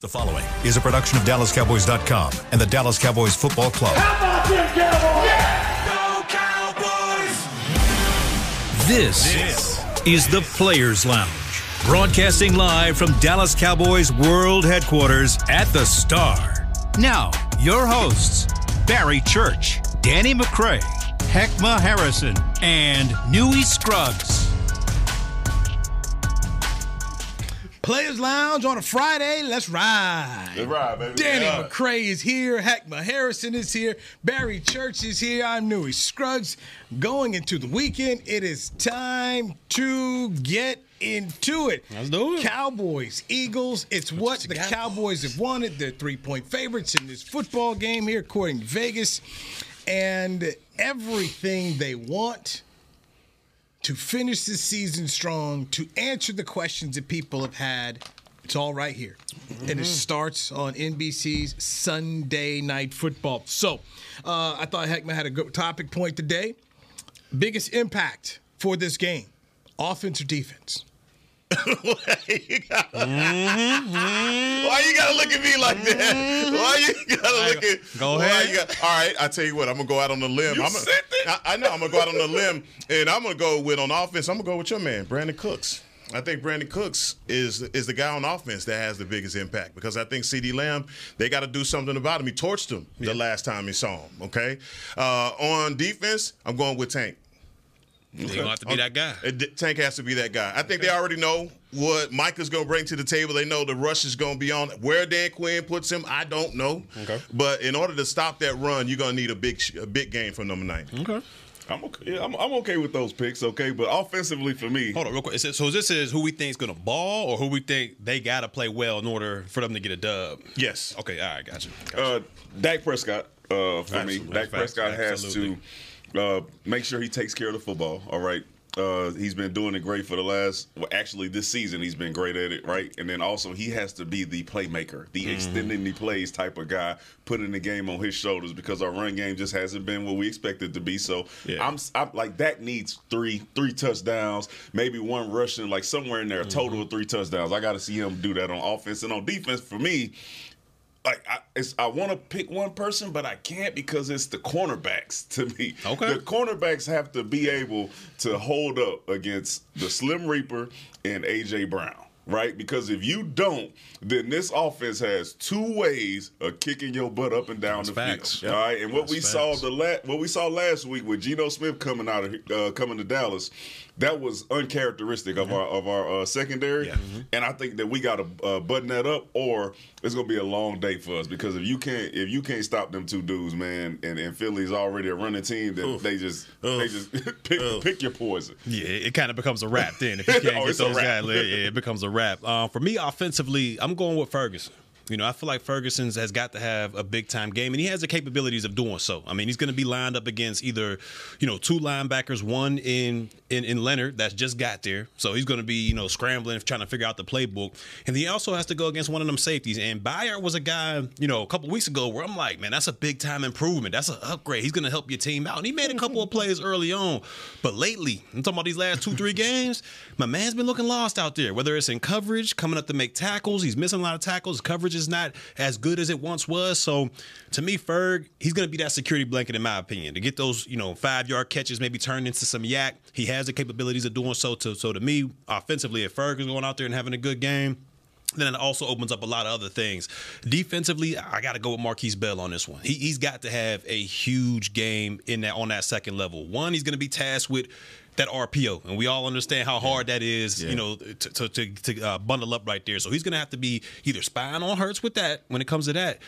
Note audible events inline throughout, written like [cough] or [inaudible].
The following is a production of DallasCowboys.com and the Dallas Cowboys Football Club. How about them Cowboys? Go Cowboys! This, this is the Players Lounge, broadcasting live from Dallas Cowboys World Headquarters at the Star. Now, your hosts, Barry Church, Danny McCray, Heckma Harrison, and Newy Scruggs. Players Lounge on a Friday. Let's ride. Let's ride, baby. Danny yeah. McCray is here. Heckma Harrison is here. Barry Church is here. I'm Newy Scruggs. Going into the weekend, it is time to get into it. Let's do it. Cowboys, Eagles. It's what, what the Cowboys. Cowboys have wanted. They're three point favorites in this football game here, according to Vegas. And everything they want to finish this season strong, to answer the questions that people have had. It's all right here. Mm-hmm. And it starts on NBC's Sunday Night Football. So uh, I thought Heckman had a good topic point today. Biggest impact for this game offense or defense? Mm-hmm. Why you gotta look at me like that? Mm-hmm. Why you gotta look at? Go ahead. Got, all right, I tell you what. I'm gonna go out on the limb. You I'm said a, I, I know. I'm gonna go out on the limb, and I'm gonna go with on offense. I'm gonna go with your man, Brandin Cooks. I think Brandin Cooks is is the guy on offense that has the biggest impact because I think CeeDee Lamb they got to do something about him. He torched him yeah. the last time he saw him. Okay, uh, on defense, I'm going with Tank. Okay. He's gonna have to be that guy. Tank has to be that guy. I think okay. they already know what Micah's gonna bring to the table. They know the rush is gonna be on. Where Dan Quinn puts him, I don't know. Okay. But in order to stop that run, you're gonna need a big a big game from number nine. Okay. I'm okay. Yeah, I'm, I'm, okay with those picks. Okay, but offensively for me, hold on real quick. So this is who we think is going to ball, or who we think they got to play well in order for them to get a dub. Yes. Okay. All right. Gotcha. gotcha. Uh, Dak Prescott. Uh, for Absolutely. me, Dak Prescott Absolutely. has to uh, make sure he takes care of the football. All right. Uh, he's been doing it great for the last. Well, actually, this season he's been great at it, right? And then also he has to be the playmaker, the mm-hmm. extending the plays type of guy, putting the game on his shoulders because our run game just hasn't been what we expected to be. So yeah. I'm, I'm, like that needs three three touchdowns, maybe one rushing, like somewhere in there, a total mm-hmm. of three touchdowns. I got to see him do that on offense and on defense. For me, like I, I want to pick one person, but I can't because it's the cornerbacks [laughs] to me. Okay, the cornerbacks have to be able to hold up against the Slim Reaper and AJ Brown right? Because if you don't, then this offense has two ways of kicking your butt up and down That's the facts. field. Yep. All right, and what That's we facts. saw the la- what we saw last week with Geno Smith coming out of uh, coming to Dallas, that was uncharacteristic of our of our uh, secondary, yeah. mm-hmm. and I think that we got to uh, button that up, or it's gonna be a long day for us because if you can't if you can't stop them two dudes, man, and, and Philly's already a running team, then Oof. they just Oof. they just [laughs] pick, pick your poison. Yeah, it kind of becomes a wrap then if you [laughs] can't oh, get those guys. Yeah, it becomes a wrap. Uh, for me, offensively, I'm going with Ferguson. You know, I feel like Ferguson's has got to have a big time game, and he has the capabilities of doing so. I mean, he's going to be lined up against either, you know, two linebackers, one in in, in Leonard that's just got there, so he's going to be you know scrambling, trying to figure out the playbook, and he also has to go against one of them safeties. And Byard was a guy, you know, a couple weeks ago where I'm like, man, that's a big time improvement. That's an upgrade. He's going to help your team out, and he made a couple of [laughs] plays early on, but lately, I'm talking about these last two three games, my man's been looking lost out there. Whether it's in coverage, coming up to make tackles, he's missing a lot of tackles. Coverage is not as good as it once was. So to me, Ferg, he's going to be that security blanket, in my opinion, to get those, you know, five yard catches maybe turned into some YAC. He has the capabilities of doing so. To, so to me, offensively, if Ferg is going out there and having a good game, then it also opens up a lot of other things. Defensively, I got to go with Markquese Bell on this one. He, he's got to have a huge game in that on that second level. One, he's going to be tasked with that RPO, and we all understand how hard that is, you know, to to, to, to uh, bundle up right there. So he's going to have to be either spying on Hurts with that when it comes to that,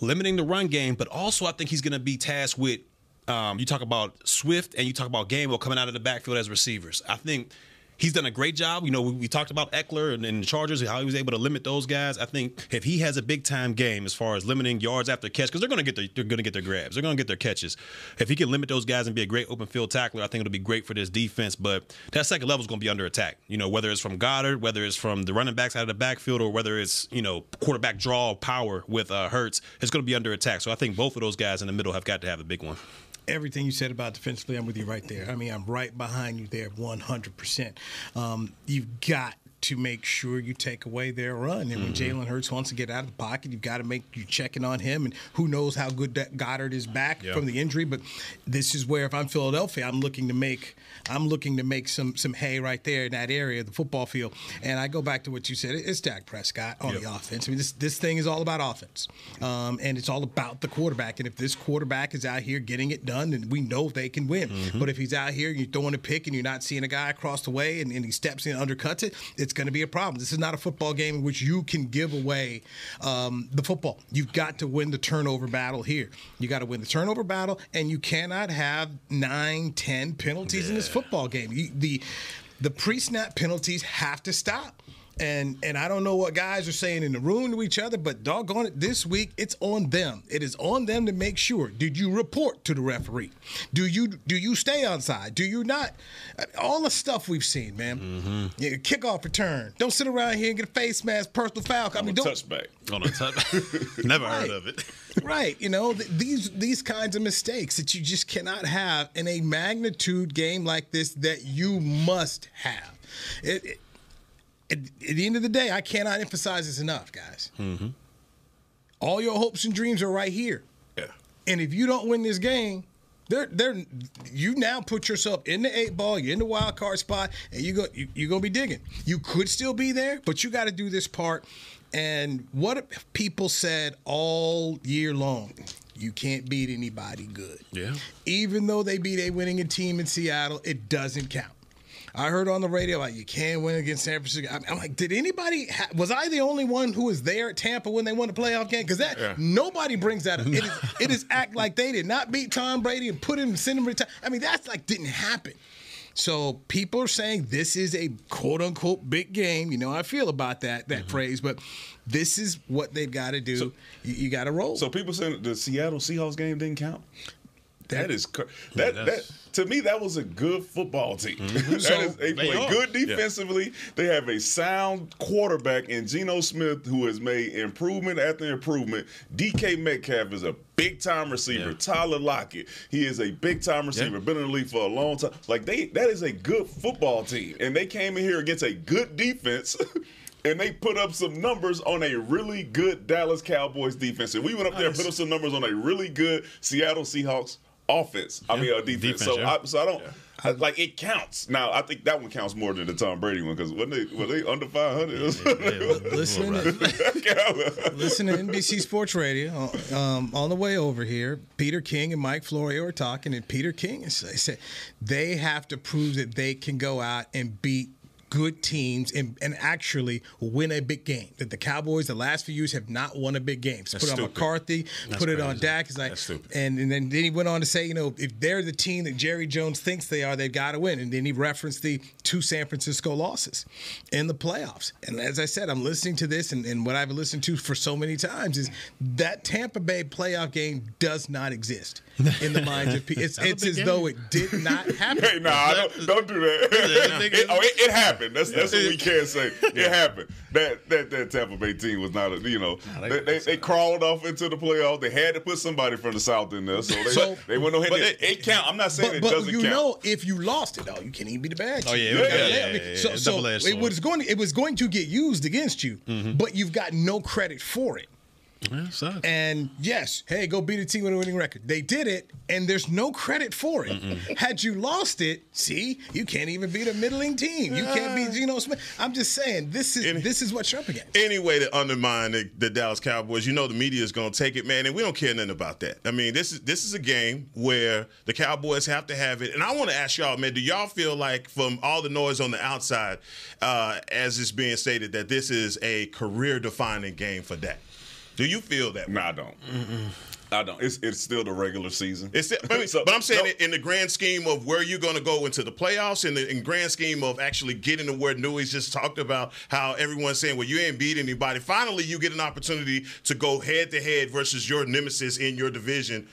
limiting the run game, but also I think he's going to be tasked with. Um, you talk about Swift and you talk about Gainwell coming out of the backfield as receivers. I think he's done a great job. You know, we, we talked about Ekeler and, and the Chargers, and how he was able to limit those guys. I think if he has a big time game as far as limiting yards after catch, because they're going to get their they're going to get their grabs, they're going to get their catches. If he can limit those guys and be a great open field tackler, I think it'll be great for this defense. But that second level is going to be under attack. You know, whether it's from Goedert, whether it's from the running backs out of the backfield, or whether it's you know quarterback draw power with uh, Hurts, it's going to be under attack. So I think both of those guys in the middle have got to have a big one everything you said about defensively, I'm with you right there. I mean, I'm right behind you there 100%. Um, you've got to make sure you take away their run. And when Mm-hmm. Jalen Hurts wants to get out of the pocket, you've got to make you checking on him. And who knows how good that Goedert is back Yeah. from the injury. But this is where if I'm Philadelphia, I'm looking to make I'm looking to make some some hay right there in that area of the football field. And I go back to what you said. It's Dak Prescott on Yep. the offense. I mean, this this thing is all about offense, um, and it's all about the quarterback. And if this quarterback is out here getting it done, then we know they can win. Mm-hmm. But if he's out here, you're throwing a pick, and you're not seeing a guy across the way, and, and he steps in, and undercuts it, it's going to be a problem. This is not a football game in which you can give away um, the football. You've got to win the turnover battle here. You got to win the turnover battle, and you cannot have nine, ten penalties in this football game. You, the the pre-snap penalties have to stop. And and I don't know what guys are saying in the room to each other, but doggone it, this week it's on them. It is on them to make sure. Did you report to the referee? Do you do you stay on side? Do you not? All the stuff we've seen, man. Mm-hmm. Yeah, kickoff return. Don't sit around here and get a face mask, personal foul. I mean, a don't touchback. On a touch. [laughs] Never heard of it. right you know th- these these kinds of mistakes that you just cannot have in a magnitude game like this that you must have it, it- at, at the end of the day i cannot emphasize this enough guys mm-hmm. all your hopes and dreams are right here Yeah. and if you don't win this game they're, they're, you now put yourself in the eight ball, you're in the wild card spot, and you go, you, you're going to be digging. You could still be there, but you got to do this part. And what people said all year long? You can't beat anybody good. Yeah. Even though they beat a winning a team in Seattle, it doesn't count. I heard on the radio like you can't win against San Francisco. I'm- I'm like, did anybody? Ha- was I the only one who was there at Tampa when they won the playoff game? Because that nobody brings that up. It is, [laughs] it is act like they did not beat Tom Brady and put him send him retire. I mean, that's like didn't happen. So people are saying this is a quote unquote big game. You know how I feel about that that mm-hmm. phrase, but this is what they've got to do. you, you got to roll. So people saying the Seattle Seahawks game didn't count. That- that is cr- that that that's- to me that was a good football team. Mm-hmm. [laughs] That So, is- they they play are. good defensively. They have a sound quarterback in Geno Smith who has made improvement after improvement. DK Metcalf is a big time receiver. Yeah. Tyler Lockett, he is a big time receiver. Been in the league for a long time. Like they that is a good football team, and they came in here against a good defense. [laughs] And they put up some numbers on a really good Dallas Cowboys defense. And we went up there and put up some numbers on a really good Seattle Seahawks offense. I mean, a defense. Defense, so, yeah. I, so I don't I, like it counts. Now I think that one counts more than the Tom Brady one because when they were they under five hundred. Listen, [laughs] listen to NBC Sports Radio um, on the way over here. Peter King and Mike Florio are talking, and Peter King is they said they have to prove that they can go out and beat good teams and, and actually win a big game. That the Cowboys, the last few years, have not won a big game. So put it on stupid. McCarthy, put it on crazy. Dak. It's like, That's stupid. and, and then, then he went on to say, you know, if they're the team that Jerry Jones thinks they are, they've got to win. And then he referenced the two San Francisco losses in the playoffs. And as I said, I'm listening to this, and, and what I've listened to for so many times is that Tampa Bay playoff game does not exist in the minds of people. [laughs] It's, it's as game. though it did not [laughs] happen. Hey, nah, don't, don't do that. [laughs] it, oh, it, it happened. That's that's what we can say. It happened. That that that Tampa Bay team was not a you know they, they, they crawled off into the playoffs. They had to put somebody from the South in there, so they So- they went ahead. but It, it count. I'm not saying But, it but doesn't you count. know, if you lost it, oh, you can't even be the bad. Oh, yeah, yeah, yeah, let yeah, me- yeah, So, so it was going. It was going to get used against you, mm-hmm. but you've got no credit for it. Yeah. And yes, hey, go beat a team with a winning record. They did it, and there's no credit for it. Had you lost it, see, you can't even beat a middling team. You can't beat Geno Smith. I'm just saying, this is Any- this is what you're up against. any way to undermine the, the Dallas Cowboys, you know the media is going to take it, man, and we don't care nothing about that. I mean, this is this is a game where the Cowboys have to have it, and I want to ask y'all, man, do y'all feel like from all the noise on the outside, uh, as it's being stated, that this is a career-defining game for Dak? Do you feel that? No, I don't. I don't. It's it's still the regular season. It's, I mean, So- but I'm saying no, in the grand scheme of where you're going to go into the playoffs, in the in grand scheme of actually getting to where Newey's just talked about how everyone's saying, well, you ain't beat anybody. Finally, you get an opportunity to go head to head versus your nemesis in your division.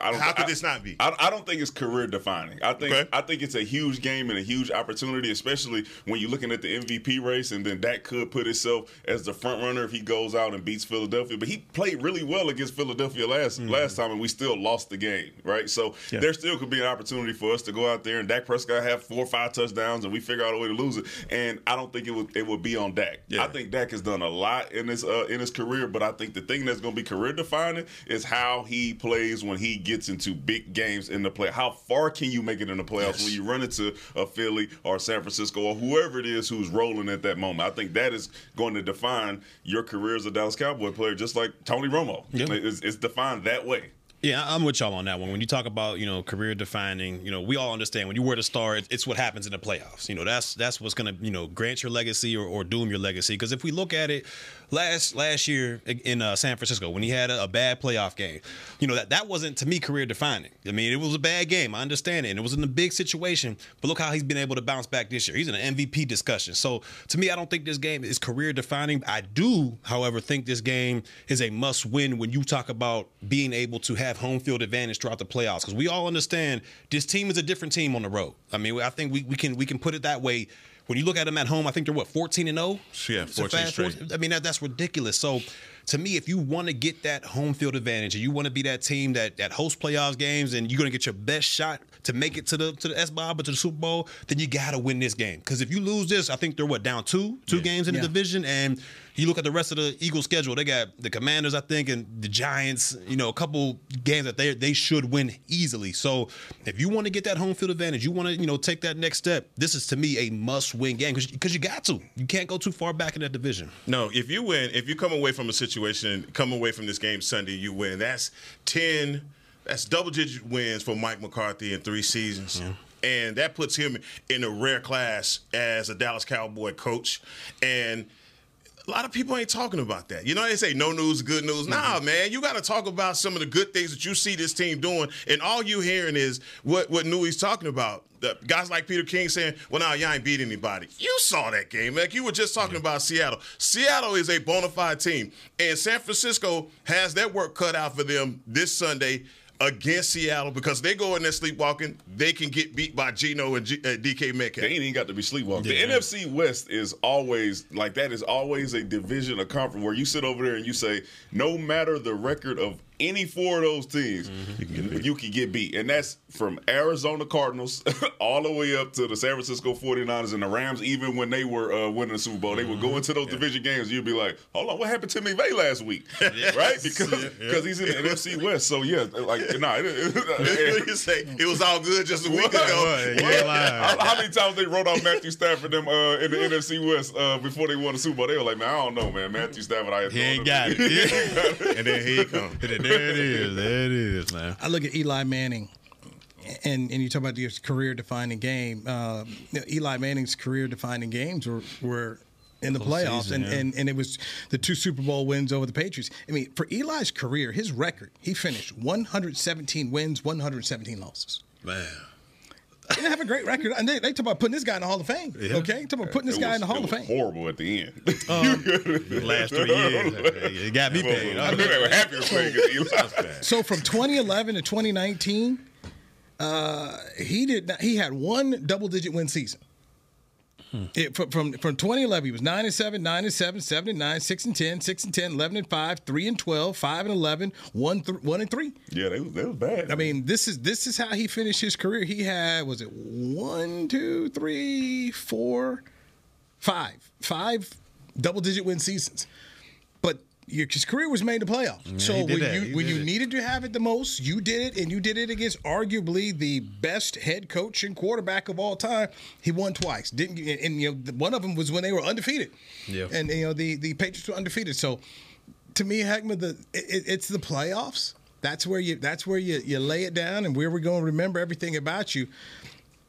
I don't, How could I, this not be? I, I don't think it's career defining. I think Okay. I think it's a huge game and a huge opportunity, especially when you're looking at the MVP race, and then that could put itself as the front runner if he goes out and beats Philadelphia. But he played really well against Philadelphia last Mm-hmm. last time, and we still lost the game, right? So there still could be an opportunity for us to go out there and Dak Prescott have four or five touchdowns, and we figure out a way to lose it. And I don't think it would it would be on Dak. Yeah. I think Dak has done a lot in his uh, in his career, but I think the thing that's going to be career defining is how he plays when he gets into big games in the play. How far can you make it in the playoffs when you run into a Philly or San Francisco or whoever it is who's rolling at that moment? I think that is going to define your career as a Dallas Cowboy player, just like Tony Romo. Yeah. It's, it's defined that way. Yeah, I'm with y'all on that one. When you talk about you know career defining, you know we all understand when you were the star, it's what happens in the playoffs. You know that's that's what's gonna you know grant your legacy or, or doom your legacy. Because if we look at it, last last year in uh, San Francisco when he had a, a bad playoff game, you know that that wasn't to me career defining. I mean it was a bad game. I understand it, and it was in a big situation. But look how he's been able to bounce back this year. He's in an MVP discussion. So to me, I don't think this game is career defining. I do, however, think this game is a must win when you talk about being able to have home field advantage throughout the playoffs. Because we all understand this team is a different team on the road. I mean, I think we, we can we can put it that way. When you look at them at home, I think they're what 14 and 0. Yeah, 14 fast straight. 14 I mean, that, that's ridiculous. So, to me, if you want to get that home field advantage and you want to be that team that that hosts playoffs games and you're going to get your best shot to make it to the to the S Bob or to the Super Bowl, then you got to win this game. Because if you lose this, I think they're what down two two games in Yeah. the division, and you look at the rest of the Eagles schedule. They got the Commanders, I think, and the Giants. You know, a couple games that they they should win easily. So if you want to get that home field advantage, you want to you know take that next step. This is to me a must win game because you got to. You can't go too far back in that division. No, if you win, if you come away from a situation, come away from this game Sunday, you win. That's ten. That's double digit wins for Mike McCarthy in three seasons. And that puts him in a rare class as a Dallas Cowboy coach. And a lot of people ain't talking about that. You know, they say no news, good news. Nah, mm-hmm. man, you got to talk about some of the good things that you see this team doing, and all you hearing is what what Newey's talking about. The guys like Peter King saying, "Well, now y'all ain't beat anybody." You saw that game, like you were just talking about Seattle. Seattle is a bona fide team, and San Francisco has their work cut out for them this Sunday against Seattle because they go in there sleepwalking. They can get beat by Geno and G, uh, DK Metcalf. They ain't even got to be sleepwalking. The NFC West is always like that. Is always a division, a conference where you sit over there and you say, no matter the record of any four of those teams, you, can get beat. And that's from Arizona Cardinals [laughs] all the way up to the San Francisco 49ers and the Rams. Even when they were uh, winning the Super Bowl, they would go into those division games. You'd be like, hold on, what happened to McVay last week? [laughs] Right? Because because he's in the NFC West. So yeah, like nah. [laughs] It, it- you say it was all good just a week What? ago. What? You ain't lying. how, how many times they wrote out Matthew Stafford them uh, in the NFC West uh, before they won the Super Bowl? They were like, man, I don't know, man. Matthew Stafford, I He ain't got it. Yeah. And then here he comes. There it is. There it is, man. I look at Eli Manning, and and you talk about your career defining game. Uh, Eli Manning's career defining games were were in the playoffs, Postseason, and, yeah. and and it was the two Super Bowl wins over the Patriots. I mean, for Eli's career, his record, he finished 117 wins, 117 losses. Man. He didn't have a great record, and they, they talk about putting this guy in the Hall of Fame. Okay, talk about putting this It guy was- in the Hall it of was Fame. Horrible at the end. [laughs] The last three years. It got me paid. I think they were happy to play Eli. [laughs] So from 2011 to 2019, uh, he did not, he had one double digit win season. Hmm. It, from, from from 2011, he was 9 and 7, 9 and 7, 7 and 9, 6 and 10, 6 and 10, 11 and 5, 3 and 12, 5 and 11, 1, th- 1 and 3. Yeah, they was, they was bad. I mean, this is this is how he finished his career. He had was it one, two, three, four, five, five double digit win seasons. But his career was made the playoffs. so when that. you He when you it. needed to have it the most, you did it, and you did it against arguably the best head coach and quarterback of all time. He won twice, didn't? And, and, you know, one of them was when they were undefeated. Yeah. And you know the the Patriots were undefeated. So to me, Heckman, the it, it's the playoffs. That's where you that's where you, you lay it down and where we're going to remember everything about you.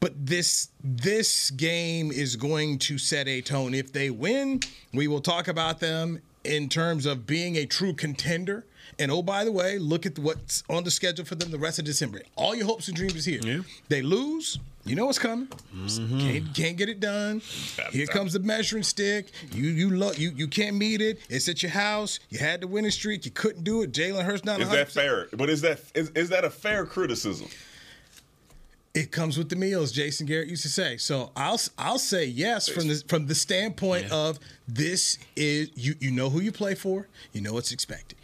But this this game is going to set a tone. If they win, we will talk about them in terms of being a true contender. And oh, by the way, look at what's on the schedule for them the rest of December. All your hopes and dreams is here. Yeah. They lose, You know what's coming. Mm-hmm. Can't, can't get it done. Here comes the measuring stick. You you lo- you you can't meet it. It's at your house. You had the winning streak. You couldn't do it. Jalen Hurts not. Is 100%. that fair? But is that is, is that a fair criticism? It comes with the meals, Jason Garrett used to say. So I'll I'll say yes from the from the standpoint yeah. of this is you you know who you play for, you know what's expected.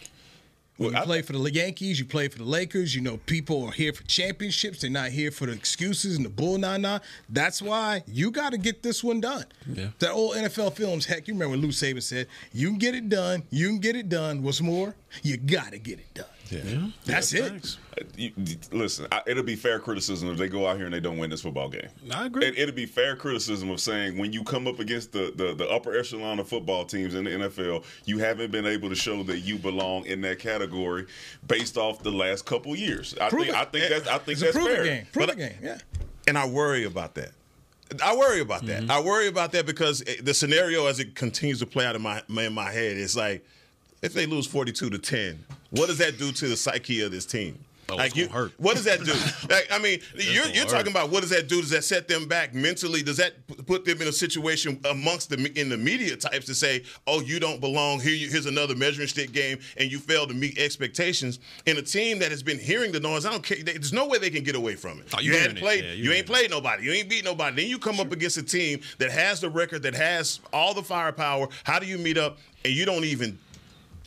When you play for the Yankees, you play for the Lakers. You know, people are here for championships. They're not here for the excuses and the bull nah nah. That's why you got to get this one done. Yeah. That old NFL films, heck, you remember when Lou Saban said, "You can get it done. You can get it done. What's more, you got to get it done." Yeah. yeah. That's yeah, it. You, listen, I, it'll be fair criticism if they go out here and they don't win this football game. I agree. It, will be fair criticism of saying when you come up against the, the, the upper echelon of football teams in the NFL, you haven't been able to show that you belong in that category based off the last couple years. I prove think it. I think that's I think that's fair. Game. Prove but, game. Yeah. And I worry about that. I worry about that. Mm-hmm. I worry about that because the scenario as it continues to play out in my in my head is like if they lose 42 to 10, what does that do to the psyche of this team? Oh, like you, hurt. What does that do? [laughs] like, I mean, you're, you're talking about what does that do? Does that set them back mentally? Does that put them in a situation amongst the in the media types to say, "Oh, you don't belong here. You, here's another measuring stick game, and you failed to meet expectations." In a team that has been hearing the noise, I don't care. There's no way they can get away from it. Oh, you, you ain't played. Yeah, you, ain't played nobody. You ain't beat nobody. Then you come sure. up against a team that has the record, that has all the firepower. How do you meet up? And you don't even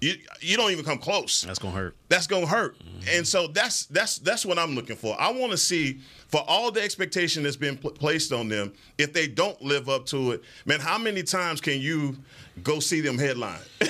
you you don't even come close. That's gonna hurt. That's gonna hurt. Mm-hmm. And so that's that's that's what I'm looking for. I want to see for all the expectation that's been pl- placed on them, if they don't live up to it, man, how many times can you go see them headline? [laughs]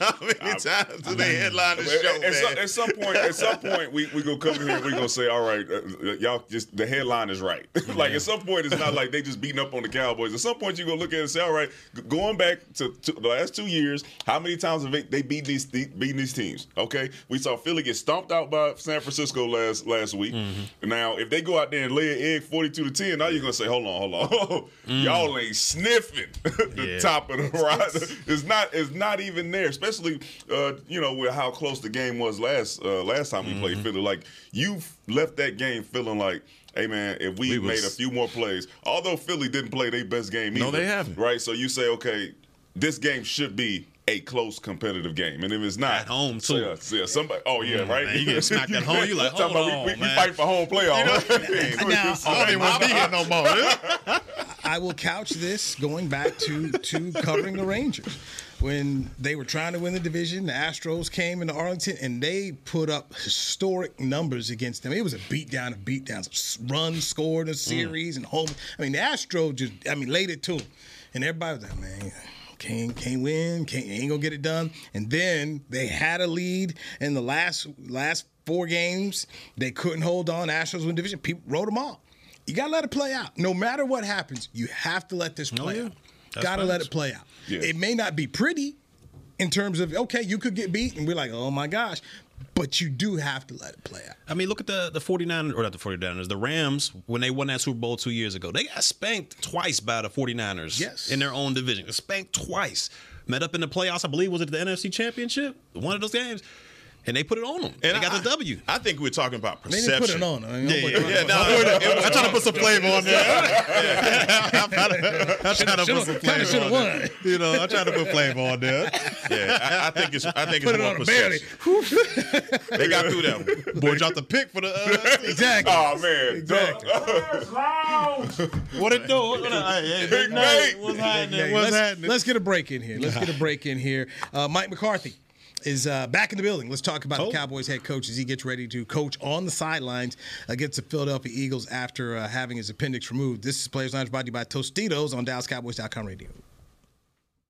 how many I, times do I they headline the show? At, some, at, some point, at some point, we we gonna come here. and We gonna say, all right, uh, uh y'all, just the headline is right. [laughs] like at some point, it's not like they just beating up on the Cowboys. At some point, you gonna look at it and say, all right, going back to, to the last two years, how many times have they, they beat these beating these teams? Okay, we saw Philly get stomped out by San Francisco last last week. Mm-hmm. Now, if they go out there and lay an egg 42 to 10, now you're going to say, hold on, hold on. [laughs] mm. Y'all ain't sniffing [laughs] the yeah. top of the [laughs] ride. It's not it's not even there, especially, uh, you know, with how close the game was last uh, last time we mm-hmm. played Philly. Like, you left that game feeling like, hey man, if we, we was, made a few more plays, although Philly didn't play their best game either. No, they haven't. Right? So you say, okay, this game should be a close competitive game. And if it's not at home too, yeah, yeah somebody. Oh yeah, mm, right. Man, you get smacked at home. You like, [laughs] hold on, we, we, we, fight for home playoff. You know, now, [laughs] I don't want to be here no more. [laughs] I will couch this going back to to covering the Rangers when they were trying to win the division. The Astros came into Arlington and they put up historic numbers against them. It was a beatdown of beatdowns, runs scored in a series mm. and home. I mean, the Astros just, I mean, laid it to them. And everybody was like, man, can't can't win, can't ain't gonna get it done. And then they had a lead in the last last four games. They couldn't hold on. Astros win division. People wrote them off. You gotta let it play out. No matter what happens, you have to let this play oh, yeah. out. That's gotta let it play out. Yeah. It may not be pretty in terms of okay, you could get beat, and we're like, oh my gosh, but you do have to let it play out. I mean, look at the the 49ers, or not the 49ers, the Rams, when they won that Super Bowl two years ago. They got spanked twice by the 49ers yes. in their own division. Spanked twice. Met up in the playoffs, I believe, was it the NFC Championship? One of those games and they put it on them. And they got I, the W. I think we're talking about perception. They didn't put it on. I mean, yeah, yeah, yeah. No, I'm trying to put some flavor on there. I'm trying to, put some flavor on there. You know, I'm trying to put flavor on there. Yeah, I, I think it's. I think put it's it more perception. they got through that. One. Boy dropped the pick for the. Uh, exactly. Oh man. Exactly. what it do? Hey, Big Nate. What's happening? What's let's, happening? Let's get a break in here. Let's get a break in here. Uh, Mike McCarthy is uh, back in the building. Let's talk about oh. the Cowboys head coach as he gets ready to coach on the sidelines against the Philadelphia Eagles after uh, having his appendix removed. This is Players Lounge brought to you by Tostitos on DallasCowboys.com radio.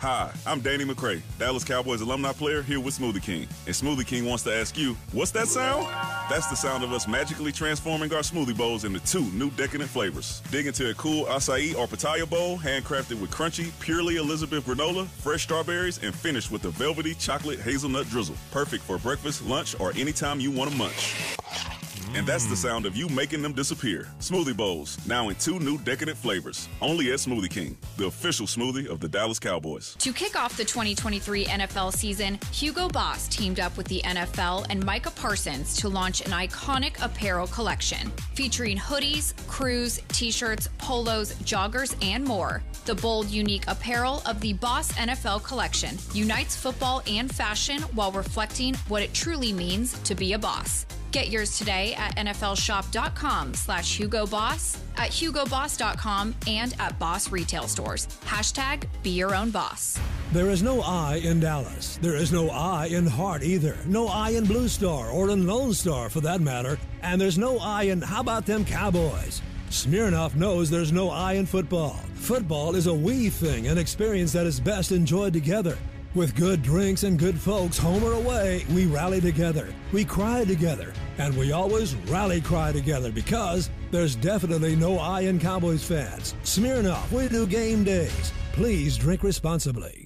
Hi, I'm Danny McCray, Dallas Cowboys alumni player here with Smoothie King. And Smoothie King wants to ask you, what's that sound? That's the sound of us magically transforming our smoothie bowls into two new decadent flavors. Dig into a cool acai or pitaya bowl, handcrafted with crunchy, purely Elizabeth granola, fresh strawberries, and finished with a velvety chocolate hazelnut drizzle. Perfect for breakfast, lunch, or anytime you want to munch. And that's the sound of you making them disappear. Smoothie Bowls, now in two new decadent flavors. Only at Smoothie King, the official smoothie of the Dallas Cowboys. To kick off the 2023 NFL season, Hugo Boss teamed up with the NFL and Micah Parsons to launch an iconic apparel collection featuring hoodies, crews, t shirts, polos, joggers, and more. The bold, unique apparel of the Boss NFL collection unites football and fashion while reflecting what it truly means to be a boss. Get yours today at nflshop.com slash hugoboss, at hugoboss.com, and at Boss retail stores. Hashtag be your own boss. There is no I in Dallas. There is no I in Hart either. No I in Blue Star or in Lone Star for that matter. And there's no I in how about them Cowboys? Smirnoff knows there's no I in football. Football is a we thing, an experience that is best enjoyed together. With good drinks and good folks, home or away, we rally together, we cry together, and we always rally cry together because there's definitely no I in Cowboys fans. Smirnoff, we do game days. Please drink responsibly.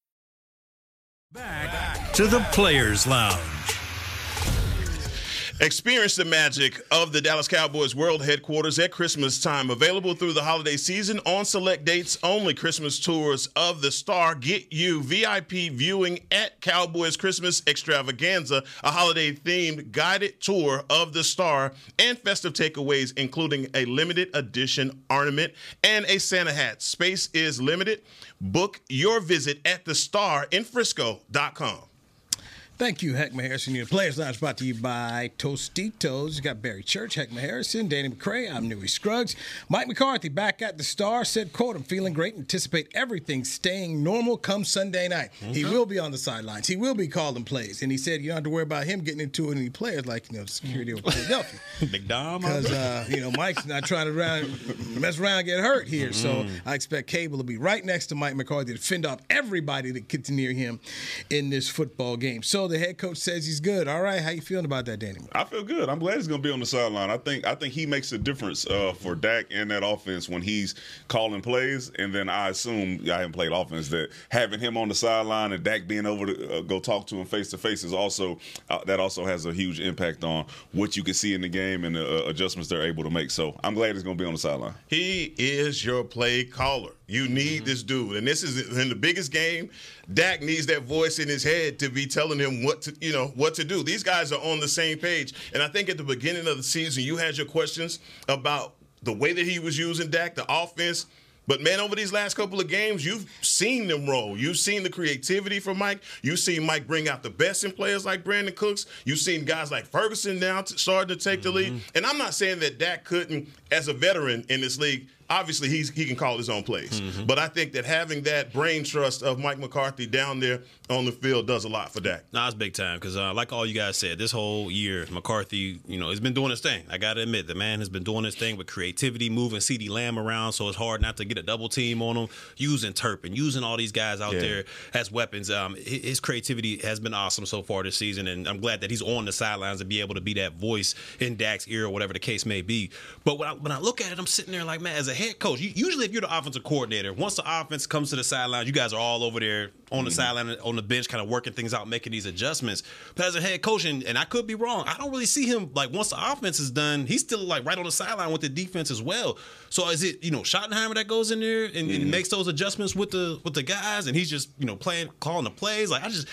Back to the Players Lounge. Experience the magic of the Dallas Cowboys World Headquarters at Christmas time. Available through the holiday season on select dates only. Christmas tours of the Star get you VIP viewing at Cowboys Christmas Extravaganza, a holiday themed guided tour of the Star, and festive takeaways, including a limited edition ornament and a Santa hat. Space is limited. Book your visit at thestarinfrisco.com. Thank you, Heckma Harrison. Your Players Lounge brought to you by Tostitos. You got Barry Church, Heckma Harrison, Danny McCray. I'm Newy Scruggs. Mike McCarthy back at the Star said, quote, I'm feeling great. Anticipate everything staying normal come Sunday night. Mm-hmm. He will be on the sidelines. He will be calling plays. And he said you don't have to worry about him getting into any players like, you know, security of Philadelphia. [laughs] Big Dom. Because, uh, you know, Mike's not trying to round, mess around and get hurt here. Mm-hmm. So I expect Cable to be right next to Mike McCarthy to fend off everybody that gets near him in this football game. So the head coach says he's good. All right, how you feeling about that, Danny? I feel good. I'm glad he's going to be on the sideline. I think I think he makes a difference uh, for Dak and that offense when he's calling plays. And then I assume I haven't played offense that having him on the sideline and Dak being over to uh, go talk to him face to face is also uh, that also has a huge impact on what you can see in the game and the uh, adjustments they're able to make. So I'm glad he's going to be on the sideline. He is your play caller. You need mm-hmm. this dude, and this is in the biggest game. Dak needs that voice in his head to be telling him what to, you know, what to do. These guys are on the same page, and I think at the beginning of the season, you had your questions about the way that he was using Dak, the offense. But man, over these last couple of games, you've seen them roll. You've seen the creativity from Mike. You've seen Mike bring out the best in players like Brandin Cooks. You've seen guys like Ferguson now starting to take mm-hmm. the lead. Mm-hmm. And I'm not saying that Dak couldn't, as a veteran in this league, obviously he's he can call his own plays. Mm-hmm. But I think that having that brain trust of Mike McCarthy down there on the field does a lot for Dak. Nah, it's big time because, uh, like all you guys said, this whole year McCarthy, you know, has been doing his thing. I got to admit, the man has been doing his thing with creativity, moving CeeDee Lamb around, so it's hard not to get a double team on him. Using Turpin, using all these guys out yeah. there as weapons. Um, his creativity has been awesome so far this season, and I'm glad that he's on the sidelines to be able to be that voice in Dak's ear or whatever the case may be. But when I, when I look at it, I'm sitting there like, man, as a head coach, you, usually if you're the offensive coordinator, once the offense comes to the sideline, you guys are all over there on the mm-hmm. sideline, on the bench, kind of working things out, making these adjustments. But as a head coach, and, and, I could be wrong, I don't really see him like once the offense is done, he's still like right on the sideline with the defense as well. So is it you know Schottenheimer that goes in there and, mm-hmm. and makes those adjustments with the with the guys, and he's just you know playing calling the plays? Like I just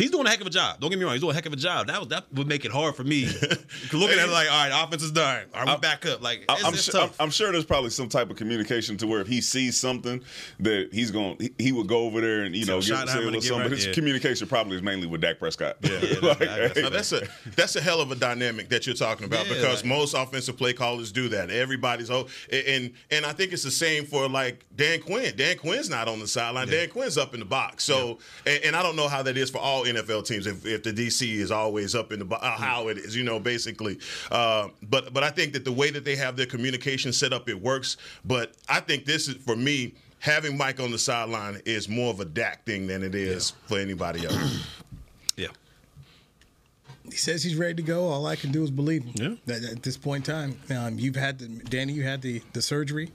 He's doing a heck of a job. Don't get me wrong. He's doing a heck of a job. That was, that would make it hard for me [laughs] looking at it like, all right, offense is done. Are we back up? Like, it's, I'm, it's su- tough. I'm, I'm sure there's probably some type of communication to where if he sees something that he's going, he, he would go over there and you know Tell give, Schottenheimer say a to little something. right, But his yeah. communication probably is mainly with Dak Prescott. yeah, [laughs] Like, that's- hey, that's a that's a hell of a dynamic that you're talking about Yeah, because like- most offensive play callers do that. Everybody's oh, and and I think it's the same for like Dan Quinn. Dan Quinn's not on the sideline. Dan Quinn's up in the box. So and, and I don't know how that is for all NFL teams. If, if the DC is always up in the uh, how it is, you know, basically. Uh, but but I think that the way that they have their communication set up, it works. But I think this is for me. Having Mike on the sideline is more of a Dak thing than it is for anybody else. yeah. He says he's ready to go. All I can do is believe him. Yeah. That- At this point in time, um, you've had the Danny. You had the the surgery.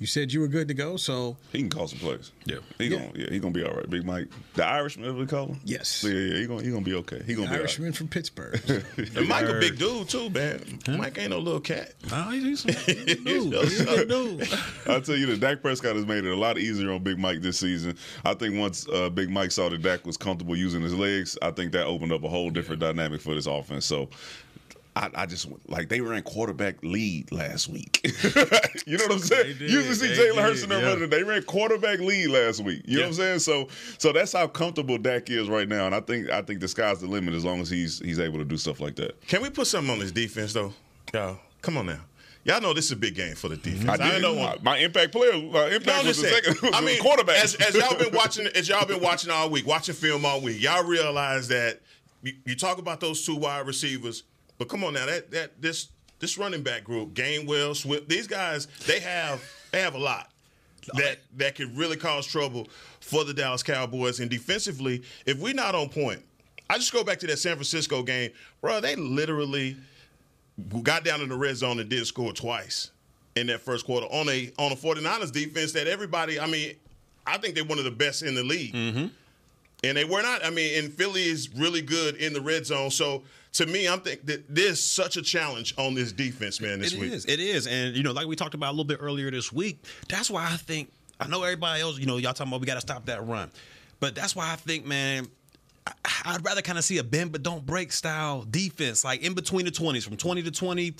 You said you were good to go. So he can call some plays. Yeah. he Yeah. gonna yeah he gonna be all right. Big Mike, the Irishman, as we call him. Yes. yeah, yeah, he gonna he gonna be okay. He gonna be all right. Irishman from Pittsburgh. [laughs] And Mike a big dude too, man. Mike ain't no little cat. Oh, he's, he's, he's a dude. [laughs] He's a good dude. [laughs] I'll tell you the Dak Prescott has made it a lot easier on Big Mike this season. I think once uh, Big Mike saw that Dak was comfortable using his legs, I think that opened up a whole different dynamic for this offense. So. I, I just like they ran quarterback lead last week. [laughs] you know what I'm saying? Did. Usually see Jalen Hurts in there yeah. running. They ran quarterback lead last week. You know what I'm saying? So so that's how comfortable Dak is right now. And I think I think the sky's the limit as long as he's he's able to do stuff like that. Can we put something on this defense though? Y'all, come on now. Y'all know this is a big game for the mm-hmm. defense. I did. know my, my impact player, my impact No, was the second. [laughs] Was I mean, quarterback. As, as y'all been [laughs] watching, as y'all been watching all week, watching film all week, y'all realize that you, you talk about those two wide receivers, but come on now, that that this this running back group, Gainwell, Swift, these guys, they have they have a lot that that could really cause trouble for the Dallas Cowboys. And defensively, if we're not on point, I just go back to that San Francisco game, bro. They literally got down in the red zone and did score twice in that first quarter on a on a 49ers defense that everybody, I mean, I think they're one of the best in the league. Mm-hmm. And they were not. I mean, and Philly is really good in the red zone. So to me, I'm think that there's such a challenge on this defense, man, this It week. is. It is. And, you know, like we talked about a little bit earlier this week, that's why I think, I know everybody else, you know, y'all talking about we got to stop that run. But that's why I think, man, I'd rather kind of see a bend but don't break style defense, like in between the 20s, from 20 to 20,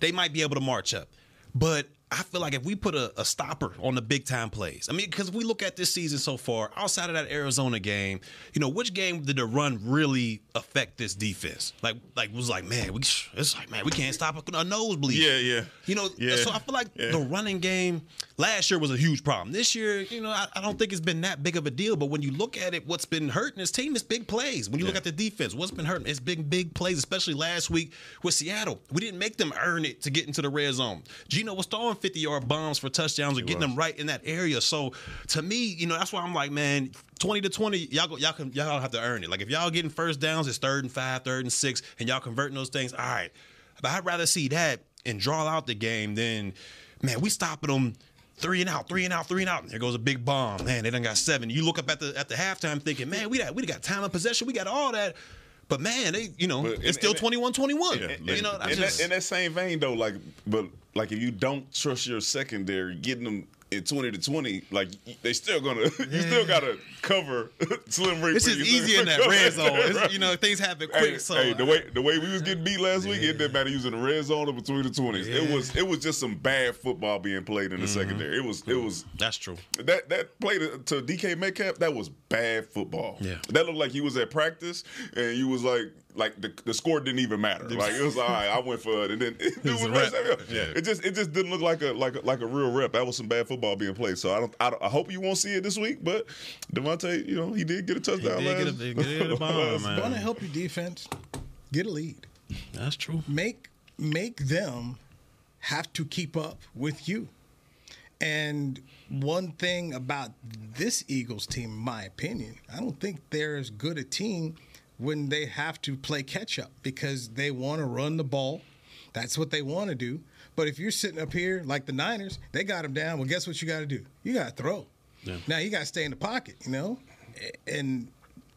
they might be able to march up. But I feel like if we put a, a stopper on the big time plays, I mean, because if we look at this season so far, outside of that Arizona game, you know, which game did the run really affect this defense? Like, like was like, man, we it's like, man, we can't stop a, a nosebleed. Yeah, yeah. You know, Yeah. so I feel like Yeah. the running game last year was a huge problem. This year, you know, I, I don't think it's been that big of a deal. But when you look at it, what's been hurting this team is big plays. When you look at the defense, what's been hurting is big, big plays, especially last week with Seattle. We didn't make them earn it to get into the red zone. Geno was throwing 50 yard bombs for touchdowns or getting them right in that area. So to me, you know, that's why I'm like, man, 20 to 20, y'all go, y'all can y'all have to earn it. Like if y'all getting first downs, it's third and five, third and six, and y'all converting those things. All right. But I'd rather see that and draw out the game than, man, we stopping them three and out, three and out, three and out. And there goes a big bomb. Man, they done got seven. You look up at the at the halftime thinking, man, we got we got time of possession, we got all that. But man, they, you know, it's still in- 21 21. In, You know, in, just, that, in that same vein, though, like, but like if you don't trust your secondary, getting them in twenty to twenty, like they still gonna, [laughs] you still gotta cover [laughs] Slim Reaper. it's just easier in [laughs] that red zone. It's, you know, things happen Hey, quick. so hey, the way the way we was getting beat last week, it didn't matter using the red zone or between the twenties. It was it was just some bad football being played in the Mm-hmm. secondary. It was it was that's true. that that play to, to DK Metcalf, that was bad football. Yeah. that looked like he was at practice and you was like like the, the score didn't even matter. [laughs] Like it was all right. I went for it, and then [laughs] it, was was a right rep. it just it just didn't look like a like a, like a real rep. That was some bad football being played. So I don't I, don't, I hope you won't see it this week. But Devontae, you know, he did get a touchdown. did get last, a- get a [laughs] bomb, last- man. Want to help your defense get a lead. That's true. Make make them have to keep up with you. And one thing about this Eagles team, in my opinion, I don't think they're as good a team when they have to play catch up because they want to run the ball. That's what they want to do. But if you're sitting up here like the Niners, they got them down. Well, guess what you got to do? You got to throw. Now you got to stay in the pocket, you know? And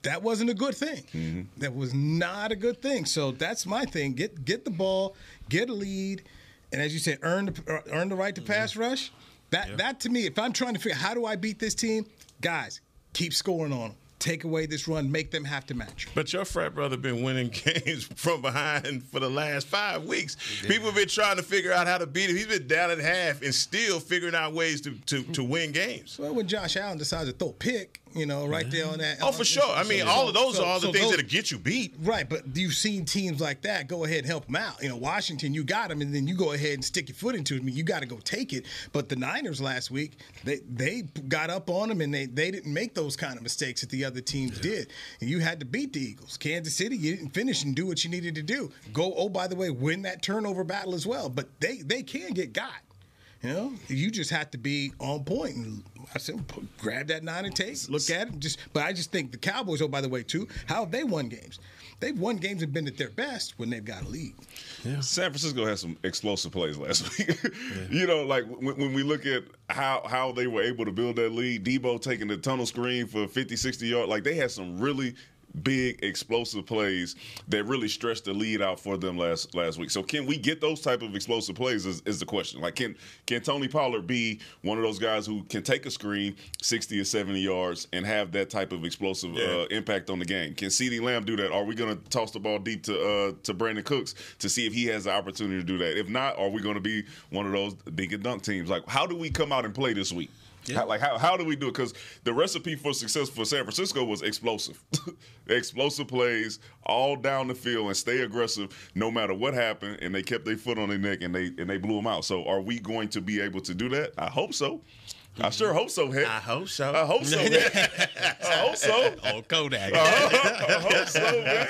that wasn't a good thing. Mm-hmm. That was not a good thing. So that's my thing. Get get the ball, get a lead, and as you said, earn the uh, earn the right to mm-hmm. pass rush. That that to me, if I'm trying to figure how do I beat this team, guys, keep scoring on them. Take away this run, make them have to match. But your frat brother been winning [laughs] games from behind for the last five weeks. People have been trying to figure out how to beat him. He's been down at half and still figuring out ways to, to, to win games. Well, when Josh Allen decides to throw a pick, you know, right there on that. Oh, for sure. I mean, all of those so, are all the so things those, that'll get you beat. Right, but you've seen teams like that go ahead and help them out. You know, Washington, you got them, and then you go ahead and stick your foot into it. I mean, you got to go take it. But the Niners last week, they they got up on them, and they they didn't make those kind of mistakes that the other teams yeah. did. And you had to beat the Eagles. Kansas City, you didn't finish and do what you needed to do. Go, oh, by the way, win that turnover battle as well. But they they can get got. You know, you just have to be on point. And I said, grab that nine and take, look at it. Just, but I just think the Cowboys. Oh, by the way, too, how have they won games? They've won games and been at their best when they've got a lead. Yeah. San Francisco had some explosive plays last [laughs] week. yeah. You know, like when, when, we look at how how they were able to build that lead, Deebo taking the tunnel screen for 50, 60 yards, like they had some really big explosive plays that really stretched the lead out for them last last week. So can we get those type of explosive plays is, is the question. Like can can Tony Pollard be one of those guys who can take a screen 60 or 70 yards and have that type of explosive yeah. uh, impact on the game? Can CeeDee Lamb do that? Are we going to toss the ball deep to uh, to Brandin Cooks to see if he has the opportunity to do that? If not, are we going to be one of those dink and dunk teams? Like how do we come out and play this week? Yeah. How, like how how do we do it? Because the recipe for success for San Francisco was explosive, [laughs] explosive plays all down the field and stay aggressive no matter what happened. And they kept their foot on their neck and they and they blew them out. So are we going to be able to do that? I hope so. I sure hope so, Heck. I hope so. I hope so, [laughs] I hope so. Oh, Kodak. Uh, I hope so, [laughs] man.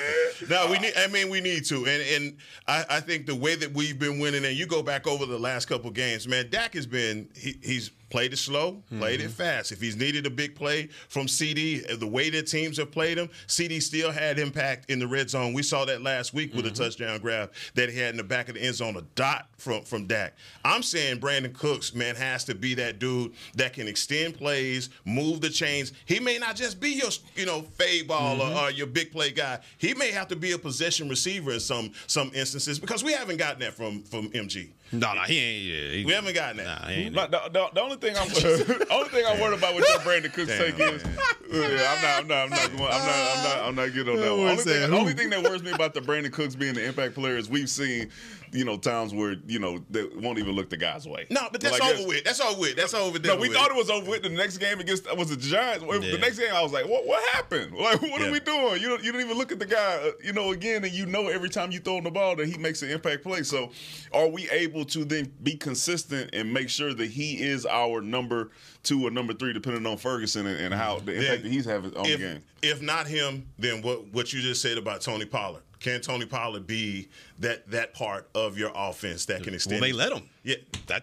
No, we need. I mean, we need to, and and I, I think the way that we've been winning, and you go back over the last couple games, man. Dak has been he, he's played it slow, played mm-hmm. it fast. If he's needed a big play from CeeDee, the way that teams have played him, CeeDee still had impact in the red zone. We saw that last week with mm-hmm. a touchdown grab that he had in the back of the end zone, a dot from from Dak. I'm saying Brandin Cooks, man, has to be that dude that can extend plays, move the chains. He may not just be your, you know, fade ball mm-hmm. or, or, your big play guy. He may have to be a possession receiver in some some instances because we haven't gotten that from from MG. No, no, he ain't. Yeah, he, we haven't gotten that. Nah, he ain't. But the, the, the only thing I'm, [laughs] only thing I'm worried about with your Brandin Cooks take is, yeah, I'm not, I'm not, I'm not, I'm not, I'm not, I'm not getting on that one. Only thing, the only thing that worries me about the Brandin Cooks being the impact player is we've seen you know, times where, you know, they won't even look the guy's way. No, but that's like, over with. That's over with. That's over with. No, we with. thought it was over with. The next game against was the Giants. Yeah. The next game, I was like, what What happened? Like, what yeah. are we doing? You don't, you don't even look at the guy, uh, you know, again, and you know every time you throw him the ball that he makes an impact play. So are we able to then be consistent and make sure that he is our number two or number three, depending on Ferguson and, and how the impact then, that he's having on if, the game? If not him, then what, what you just said about Tony Pollard. Can Tony Pollard be that that part of your offense that can extend? Well, they let him. Yeah, that.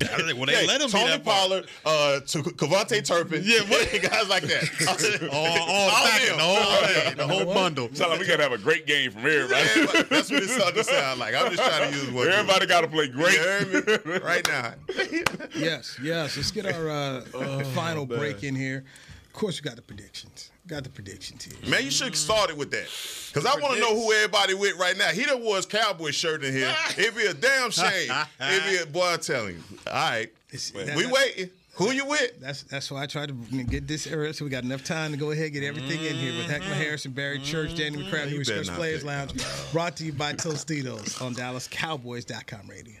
well, they let him Tony Pollard, uh, to KaVontae Turpin, yeah, what? [laughs] guys like that, [laughs] all, all, all packet, the whole, the whole bundle. Sound like we gotta have a great game from everybody. Yeah, that's what it started to sound like. I'm just trying to use what everybody got to play great right now. [laughs] yes, yes. Let's get our uh, oh, final man. break in here. Of course, we got the predictions. Got the predictions here. Man, you should have started with that. Because I want to know who everybody with right now. He done wore his cowboy shirt in here. [laughs] It'd be a damn shame. It'd be a boy, I'm telling you. All right. we waiting. Who you with? That's that's why I tried to get this era so we got enough time to go ahead and get everything in here with Heckma Harrison, Barry Church, Danny McCray, West Coast Players Lounge, brought to you by Tostitos on DallasCowboys.com radio.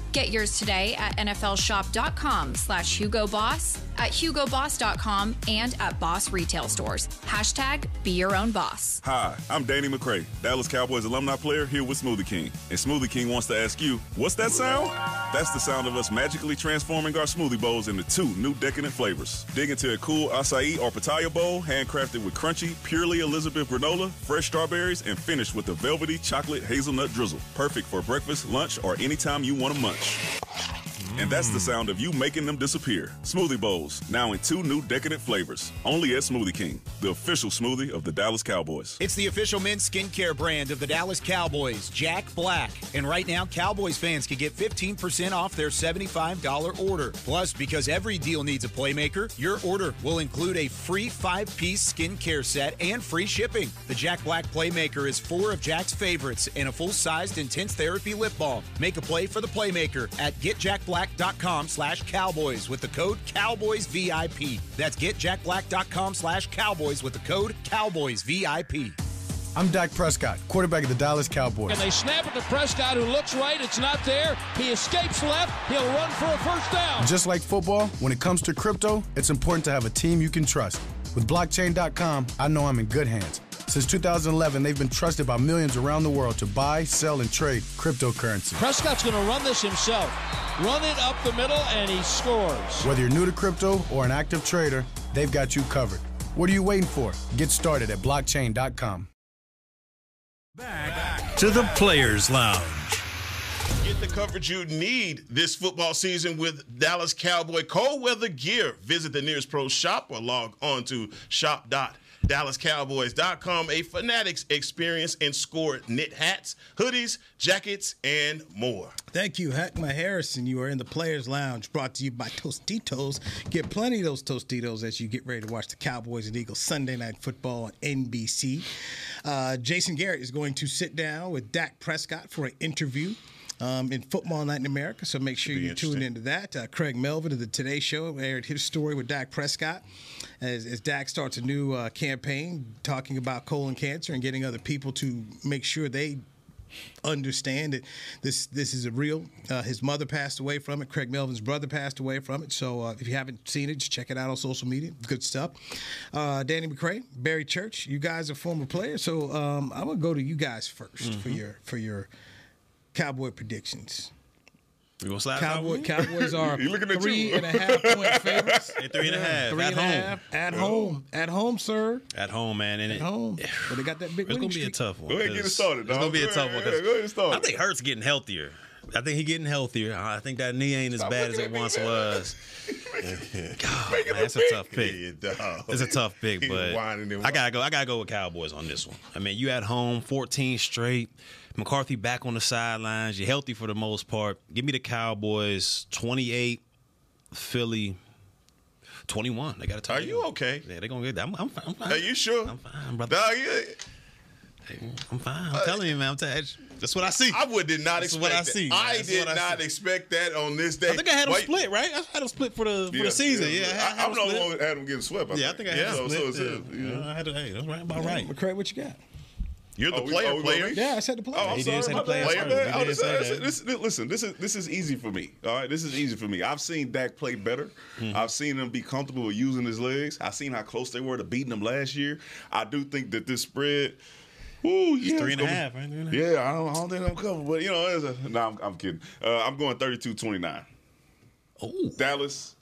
Get yours today at nflshop.com slash Hugo Boss, at hugoboss.com, and at Boss retail stores. Hashtag be your own boss. Hi, I'm Danny McCray, Dallas Cowboys alumni player here with Smoothie King. And Smoothie King wants to ask you, what's that sound? That's the sound of us magically transforming our smoothie bowls into two new decadent flavors. Dig into a cool acai or pitaya bowl, handcrafted with crunchy, purely Elizabeth granola, fresh strawberries, and finished with a velvety chocolate hazelnut drizzle. Perfect for breakfast, lunch, or anytime you want a munch. noite. And that's the sound of you making them disappear. Smoothie Bowls, now in two new decadent flavors. Only at Smoothie King, the official smoothie of the Dallas Cowboys. It's the official men's skincare brand of the Dallas Cowboys, Jack Black. And right now, Cowboys fans can get 15% off their $75 order. Plus, because every deal needs a playmaker, your order will include a free five piece skincare set and free shipping. The Jack Black Playmaker is four of Jack's favorites and a full sized intense therapy lip balm. Make a play for the Playmaker at getjackblack.com slash cowboys with the code CowboysVIP. That's getjackblack.com slash cowboys with the code CowboysVIP. I'm Dak Prescott, quarterback of the Dallas Cowboys. And they snap it to Prescott, who looks right. It's not there. He escapes left. He'll run for a first down. Just like football, when it comes to crypto, it's important to have a team you can trust. With blockchain.com, I know I'm in good hands. Since 2011, they've been trusted by millions around the world to buy, sell, and trade cryptocurrency. Prescott's going to run this himself. Run it up the middle, and he scores. Whether you're new to crypto or an active trader, they've got you covered. What are you waiting for? Get started at blockchain.com. Back to the Players Lounge. Get the coverage you need this football season with Dallas Cowboy cold weather gear. Visit the nearest pro shop or log on to shop.dallascowboys.com. A Fanatics experience and score knit hats, hoodies, jackets, and more. Thank you, Hackma Harrison. You are in the Players Lounge, brought to you by Tostitos. Get plenty of those Tostitos as you get ready to watch the Cowboys and Eagles Sunday Night Football on NBC. Uh, Jason Garrett is going to sit down with Dak Prescott for an interview. Um, in Football Night in America, so make sure you tune into that. Uh, Craig Melvin of the Today Show aired his story with Dak Prescott as, as Dak starts a new uh, campaign talking about colon cancer and getting other people to make sure they understand that this this is a real. Uh, his mother passed away from it. Craig Melvin's brother passed away from it. So uh, if you haven't seen it, just check it out on social media. Good stuff. Uh, Danny McCray, Barry Church, you guys are former players, so um, I'm gonna go to you guys 1st Mm-hmm. for your for your Cowboy predictions. You gonna slide Cowboy. Cowboys are [laughs] He looking at three you. and a half point favorites. [laughs] Hey, three and a half, Three at and a home. half, at home. At home, sir. At home, man. And At it, home. [sighs] But they got that big It's gonna winning be a tough one. Go ahead and get it 'cause started, It's gonna be a tough one. go ahead, 'cause go ahead and start. I think Hurts getting healthier. I think he's getting healthier. I think that knee ain't as bad as it once was. [laughs] God, man, that's a tough pick. It's a tough pick, He but whining and I gotta go. I gotta go with Cowboys on this one. I mean, you at home, 14 straight. McCarthy back on the sidelines. You're healthy for the most part. Give me the Cowboys 28, Philly 21. They got to tie. Are you okay? Yeah, they're gonna get that. I'm, I'm, fine. I'm fine. Are you sure? I'm fine, brother. Dog, you- I'm fine. I'm uh, telling you, man. I'm telling you. That's what I see. I would did not That's expect what I that. see, man. I That's did what I not see. expect that on this day. I think I had them Why- split, right? I had them split for the for Yeah, the season. Yeah, I, had, I, had am them the split. one that had him getting swept. I Yeah, I think. think I had so, them split. so, yeah. you know. Yeah, I had to, hey, that's right about right. McCray, what you got? You're the Oh, player, oh, we player. Yeah, I said the player. Oh, I'm He sorry. say the players bad, first. my bad. He I did was- say I said, that. this- this- Listen, this is this is easy for me. All right, this is easy for me. I've seen Dak play better. Mm-hmm. I've seen him be comfortable with using his legs. I've seen how close they were to beating him last year. I do think that this spread. Ooh, yeah, three it's and a half, right? Three and a half. Yeah, I don't, I don't think I'm covered, but you know, it's a, no, I'm, I'm kidding. Uh, I'm going 32-29. Oh, Dallas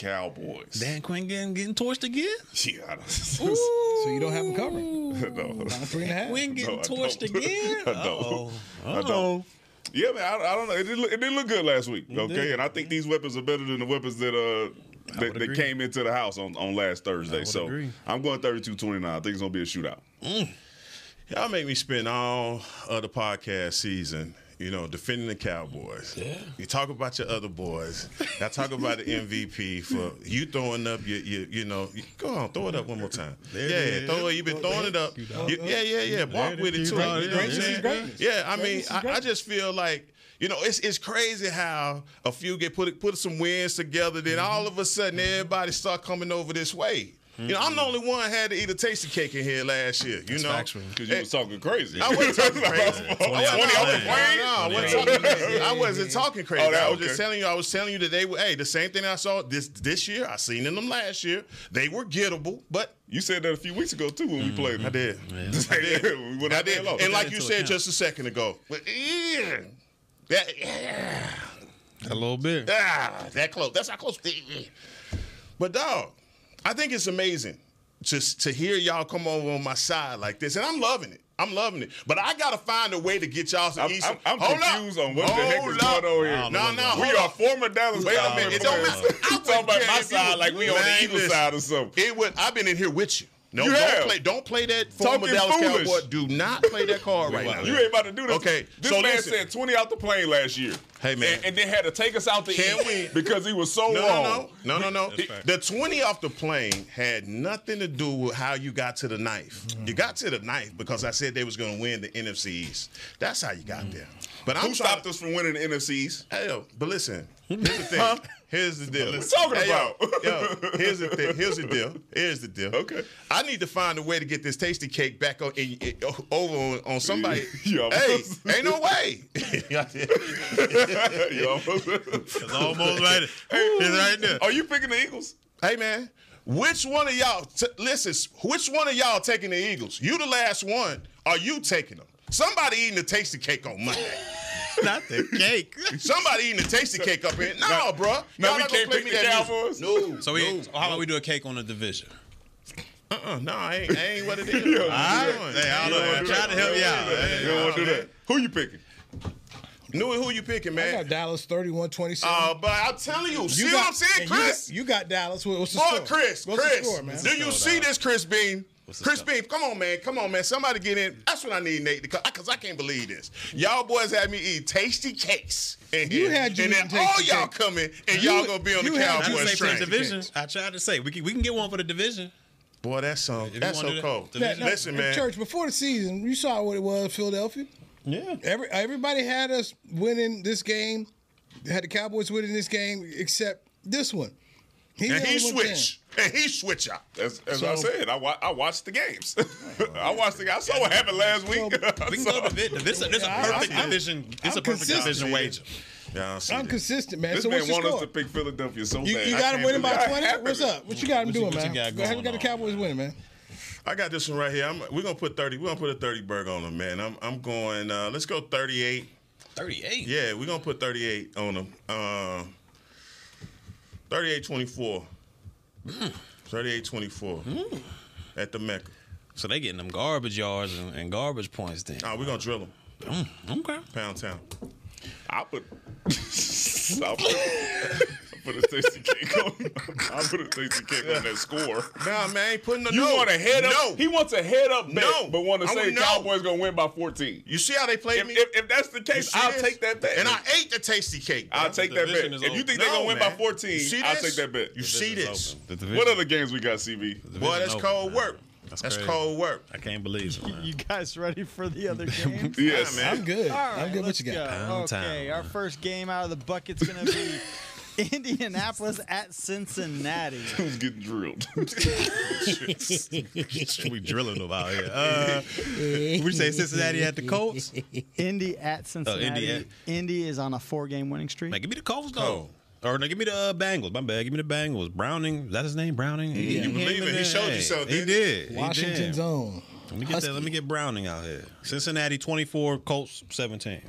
Cowboys. Dan Quinn getting getting torched again. Yeah, I don't, So you don't have them covering. [laughs] no. Three and a half. Quinn getting I torched [laughs] again. I don't. I don't. Yeah, man. I, I don't know. It didn't, look, it didn't look good last week. Okay, did. and I think these weapons are better than the weapons that uh that, that came into the house on, on last Thursday. would So agree. I'm going 32-29. I think it's gonna be a shootout. Y'all make me spend all of the podcast season, you know, defending the Cowboys. Yeah. You talk about your other boys. I talk about the MVP for you throwing up your, your you know, go on, throw it up one more time. There yeah, is. throw it. You've been throwing it up. You- yeah, yeah, yeah. It with it too. You know it. what I'm This saying? Yeah, I mean, I, I just feel like. You know, it's it's crazy how a few get put put some wins together, then mm-hmm. all of a sudden everybody start coming over this way. You know, I'm the only one had to eat a tasty cake in here last year. You know. Because you was talking crazy. I wasn't talking crazy. [laughs] I 20 wasn't talking crazy. No, I wasn't talking crazy. I wasn't talking crazy. Oh, that- I was just telling you. I was telling you that they were. Hey, the same thing I saw this this year. I seen in them last year. They were gettable, but You said that a few weeks ago too when we played. I did. [laughs] I did. we went I did. and lost. Like you said account. just a second ago, but, yeah, that, yeah, A little bit. ah, that close. That's how close. But dog, I think it's amazing just to hear y'all come over on my side like this, and I'm loving it. I'm loving it. But I gotta find a way to get y'all some I'm, Eastern. I'm, I'm Hold confused up. on what the heck Hold is up. going on here. I No, no, We hold are up. former Dallas Wait a minute. It don't players. matter. [laughs] You talking about my side like we on the Man, Eagles side or something. It would. I've been in here with you. No, You don't have. play. Don't play that former Talking Dallas foolish. Cowboy. Do not play that card [laughs] right now. You ain't about to do this. Okay, This so man listen. said 20 out the plane last year. Hey, man. And, and then had to take us out to Can eat we- [laughs] because he was so No, wrong. no, no, no, no, That's fair. The 20 off the plane had nothing to do with how you got to the knife. You got to the knife because I said they was going to win the NFC East. That's how you got mm. there. But I'm Who trying- stopped us from winning the NFCs? Hey, yo, but listen, [laughs] here's the thing. Here's the deal. What talking Hey, about? Yo, here's the thing. Here's the deal. Here's the deal. Okay. I need to find a way to get this tasty cake back on, in, in- over on, on somebody. [laughs] You hey, ain't no way. [laughs] You almost- It's almost right. It's right there. Are you picking the Eagles? Hey man, which one of y'all? T- listen, which one of y'all taking the Eagles? You the last one. Are you taking them? Somebody eating the tasty cake on Monday. [laughs] Not the cake. [laughs] Somebody eating the tasty cake up here. No, bro. no, Y'all we not can't play pick me the that Cowboys? music. No. So, we, no, how about we do a cake on the division? Uh-uh, no, I ain't, I ain't what it is. Yeah. All right. Hey, I don't know. I tried to help you out. You don't want to do that. Who you picking? New, who you picking, man. I got Dallas 31 27. Uh, but I'm telling you, see you what I'm saying, and you got- Chris? You got, Dallas. What's the Boy, score? Chris, What's Chris, the score, man? do you see this, Chris Beam? the Chris score? Beam, come on, man, come on, man. Somebody get in. That's what I need, Nate, because I can't believe this. Y'all boys had me eat tasty cakes, and, You had you and then eating all y'all cake. coming, and You- y'all gonna be on the had I you didn't Cowboys say train. division. I tried to say we can we can get one for the division. Boy, that's so you that's so that, cold. division. Now, Listen, man. Church, before the season, you saw what it was, Philadelphia. Yeah. Every everybody had us winning this game, had the Cowboys winning this game, except this one. and he switched, and he switch out. As, as So- I said, I, wa- I watched the games. Oh, [laughs] I watched the. I saw what happened last week. [laughs] We can go to division. This, this is a Yeah, I- perfect I'm- division. It's a perfect consistent. division wager. Yeah, I see I'm that. consistent, man. This so man what's the want us to pick Philadelphia so You, bad. you got him winning by 20? What's up? What you got him What you- doing, what you man? got Go ahead, going we got the? Cowboys winning, man. I got this one right here. I'm, we're gonna put thirty. We're gonna put a thirty burger on them, man. I'm I'm going. Uh, let's go thirty-eight. 38. Yeah, we're gonna put 38 on them. Uh, 38 24. 38 24 at the Mecca. So they getting them garbage yards and, and garbage points then. Oh, we're gonna drill them. Okay. Pound town. I put. [laughs] I put, I [laughs] put a tasty cake on. I put a tasty cake on that score. Nah, man, I ain't putting the You no. want a head up? No. He wants a head up bet, No. but want to I say want- no. Cowboys gonna win by 14. You see how they played If, me? if, if that's the case, see I'll this? take that bet. And I ate the tasty cake. bro. I'll take that bet. division If is you open. think they're gonna win man. by 14, see I'll take that bet. You see this? What other games we got, CB? the Boy, that's cold work. That's, That's cold work. I can't believe it, [laughs] man. You guys ready for the other [laughs] games? Yes, man. I'm good. All right, I'm good. What you got? go. Pound okay, town. our first game out of the bucket's gonna be [laughs] Indianapolis at Cincinnati. [laughs] Who's getting drilled? [laughs] we drilling them out here. Uh, we say Cincinnati at the Colts. Indy at Cincinnati. Indy at- Indy is on a four-game winning streak. Man, give me the Colts though. Or no, give me the uh, Bengals. My bad. Give me the Bengals. Browning. Is that his name? Browning. He, You believe it? He showed you Hey, something, He didn't he? did. He Washington's did. own. Let me get that. Let me get Browning out here. Cincinnati 24, Colts 17.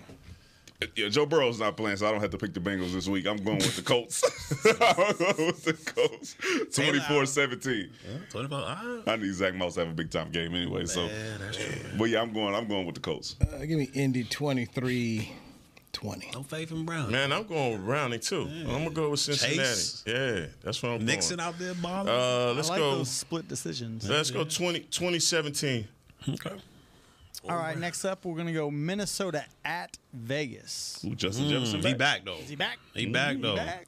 Yeah, Joe Burrow's not playing, so I don't have to pick the Bengals this week. I'm going with the Colts. [laughs] I'm going with the Colts. 24-17. 25. Ah, I need Zack Moss to have a big time game anyway. So, that's true. but yeah, I'm going. I'm going with the Colts. Uh, give me Indy 23 20. No faith in Brown. Man, I'm going with Browning too. I'm gonna go with Cincinnati. Chase. Yeah, that's what I'm Nixon going. out there balling. Uh, let's I like go. those split decisions. Let's go 20, 2017. okay. All right, next up we're gonna go Minnesota at Vegas. Ooh, Justin Jefferson Mm, he back. back though. Is he back? He back He though. back.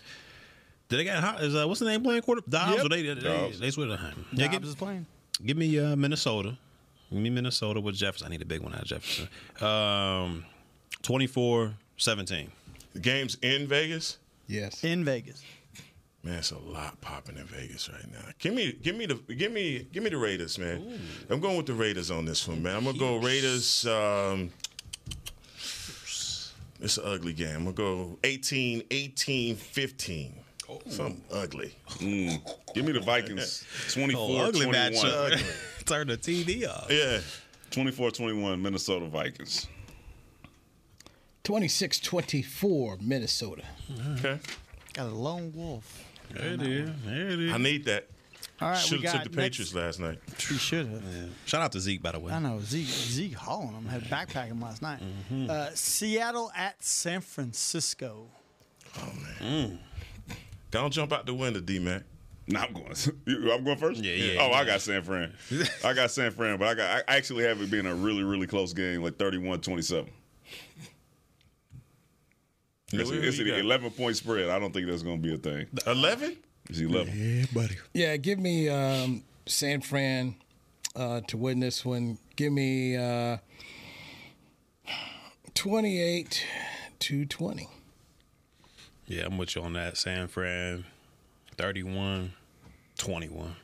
Did they got is uh, what's the name playing quarter? Dobbs Yep. or they they, they, Dobbs. they switched. Yeah, Dobbs give, is playing. give me uh, Minnesota. Give me Minnesota with Jefferson. I need a big one out of Jefferson. Um, 24-17. The game's in Vegas. Yes. In Vegas. Man, it's a lot popping in Vegas right now. Give me, give me the, give me, give me the Raiders, man. I'm going with the Raiders on this one, man. I'm gonna go Raiders. Um, it's an ugly game. I'm gonna go 18, 18, 15. Something ugly. Mm. Give me the Vikings. [laughs] 24 Oh, ugly 21. matchup. [laughs] Turn the TV off. Yeah. 24 21, Minnesota Vikings. 26 24 Minnesota. Okay. Got a lone wolf. There it is. There it is. I need that. All right, Should we have got took the next- Patriots last night. We should have. Shout out to Zeke, by the way. I know Zeke Zeke hauling them had backpack him last night. Mm-hmm. Uh, Seattle at San Francisco. Oh man. Don't jump out the window, D Mac. No, I'm going. you- I'm going first. Yeah, yeah, Oh, yeah. I got San Fran. I got San Fran, but I got. I actually have it being a really, really close game, like 31-27. It's, Who a- it's an got? 11 point spread. I don't think that's going to be a thing. Eleven? It's 11. Yeah, buddy. Yeah, give me um, San Fran uh, to win this one. Give me uh, 28 to 20. Yeah, I'm with you on that. San Fran, 31, 21.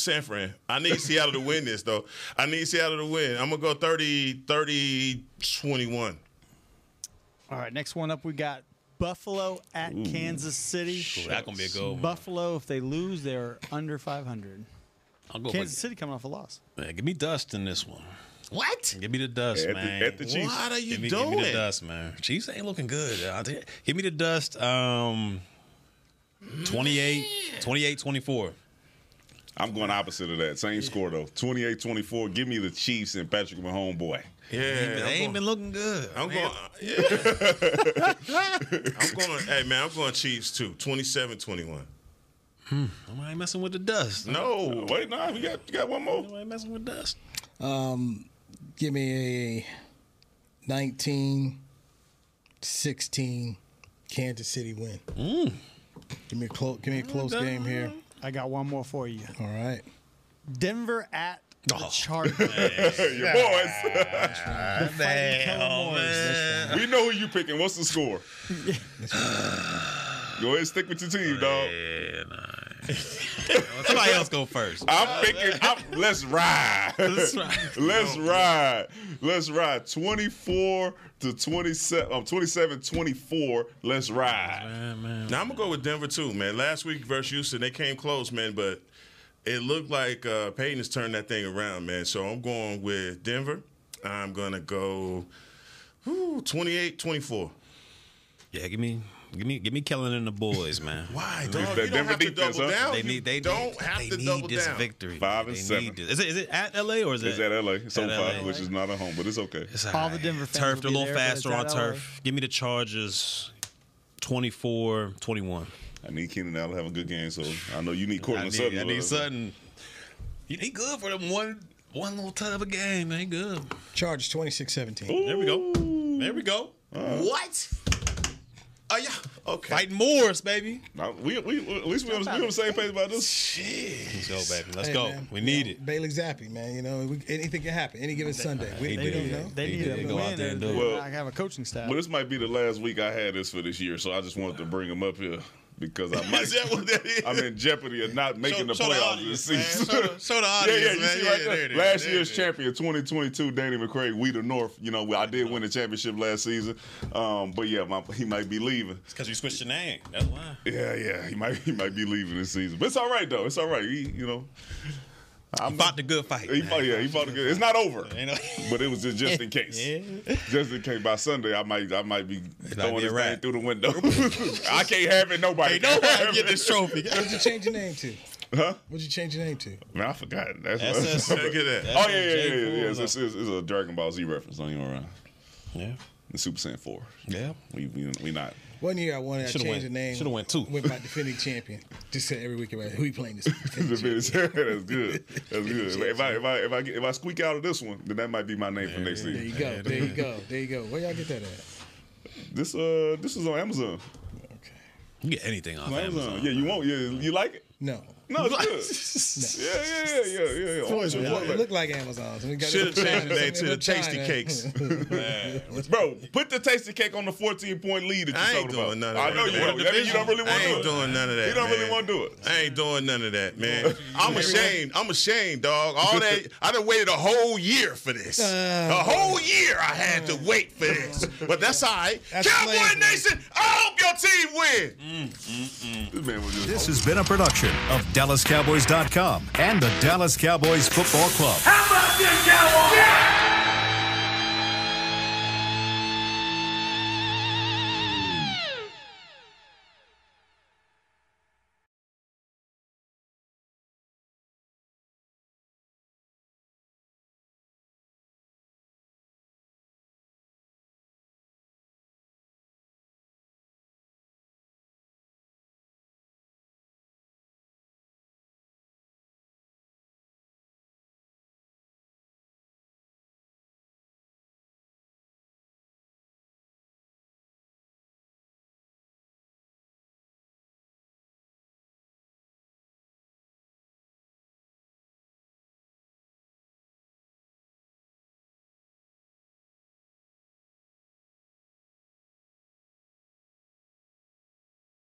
San Fran. I need Seattle to win this though. I need Seattle to win. I'm gonna go 30, 30, 21. All right, next one up, we got Buffalo at Kansas City. Ooh, that gonna be a good one. Buffalo, if they lose, they're under 500. I'll go Kansas for, City coming off a loss. man, give me dust in this one. What? Give me the dust, At the- man. at the Chiefs. What are you give me, Give me the dust, man. Chiefs ain't looking good. I'll tell you. Give me the dust. Um, 28, 28, 24. I'm going opposite of that. Same score, though 28 24. Give me the Chiefs and Patrick Mahomes, boy. Yeah, They I'm ain't going- been looking good. I'm man. going. [laughs] Yeah. I'm going. Hey man, I'm going Chiefs too. 27-21. Hmm. I ain't messing with the dust. No, Wait, nah, we got, we got one more. I ain't messing with dust. Um, give me a 19 16 Kansas City win. Give me a close give me a close game here. I got one more for you. All right. Denver at the Oh, Chargers. [laughs] Your boys. Fighting Kellen Moore's. we know who you picking. What's the score? Go ahead stick with your team, dog. Yeah, nah. Somebody else go first. I'm picking. I'm, let's ride. [laughs] Let's ride. Let's ride. Let's ride. 24 to 27. Um, 27 24. Let's ride. Man, man. Now I'm gonna go with Denver too, man. Last week versus Houston, they came close, man, but it looked like uh, Payton has turned that thing around, man. So I'm going with Denver. I'm gonna go whew, 28-24. Yeah, give me, give me, give me Kellen and the boys, man. [laughs] Why, dog? You don't have to defense, double huh? down. They need, they don't need, have they to need double this down. victory. Five and They seven. need this. Is it, is it at LA or is It's it at LA. It's on at five, LA. which is not a home, but it's okay. It's All the right. Denver fans turf will a little there, but it's faster on turf. Give me the Chargers, 24, 21. I need Keenan Allen to have a good game, so I know you need I Courtland Sutton. I need Sutton. You need good for them one one little time of a game. Ain't good. Charge 26 17. There we go. There we go. Uh-huh. What? Oh yeah. Okay. Fighting Moors, baby. Nah, we, we, at least we on, we on the same page about this. Shit. Let's go, baby. Let's Hey, go. man. We need it. Bailey Zappe, man. You know, we, anything can happen. Any given Sunday. We, He we don't know. They He need did to go out there and and do it. I have a coaching staff. Well, this might be the last week I had this for this year, so I just wanted to bring him up here because I [laughs] might. Is that what that is? I'm in jeopardy of not making the show the playoffs audience, this season. Show the- show the [laughs] yeah, audience, yeah, you man. see Yeah, right there there. Last there year's is. champion, 2022, Danny McCray, We the North. You know, I did win the championship last season, um, but yeah, my, he might be leaving. It's because you switched your name. That's why. Yeah, yeah, he might [laughs] he might be leaving this season, but it's all right though. It's all right. He, you know, I fought the good fight. he man. fought, yeah, he fought a good. It's not over, [laughs] but it was just, just in case. Yeah. Just in case by Sunday I might I might be might throwing be this thing through the window. [laughs] I can't have it. Nobody. Ain't can nobody have get it. this trophy. [laughs] What'd you change your name to? Huh? What'd you change your name to? Man, I forgot. That's SS. what, Look at that. Oh yeah, yeah, yeah, yeah. yeah. Cool, It's, it's, it's, it's a Dragon Ball Z reference. Don't even around. Yeah. The Super Saiyan Four. Yeah. We we, we not. One year I wanted to Should've change went- the name. should've went two. With my defending champion. Just said every week, about who you playing this [laughs] week? [laughs] That's good. That's good. If I if I if I get, if I squeak out of this one, then that might be my name for next season. There season. you go. There you go. There you go. Where y'all get that at? This uh this is on Amazon. Okay. You get anything off On Amazon. Amazon. Yeah, you won't. Yeah, you like it? No. No, it's [laughs] good. yeah, yeah, yeah, yeah, yeah, yeah. Toys Oh, it what, look like Amazon. So Should have changed the name to the China. Tasty Cakes. [laughs] [laughs] Bro, put the tasty cake on the 14 point lead that you I ain't talking about. doing none of I that. know you What don't. That means you don't really want to do ain't doing none of that. You don't really want to do it. I ain't doing none of that, man. I'm ashamed. I'm ashamed, dog. All that I done waited a whole year for this. Uh, a whole year I had to wait for uh, this. But that's all right. That's Cowboy slavery. Nation, I hope your team win. Mm, mm, mm. This man was just. This has been a production of DallasCowboys.com and the Dallas Cowboys Football Club. How about this, Cowboys?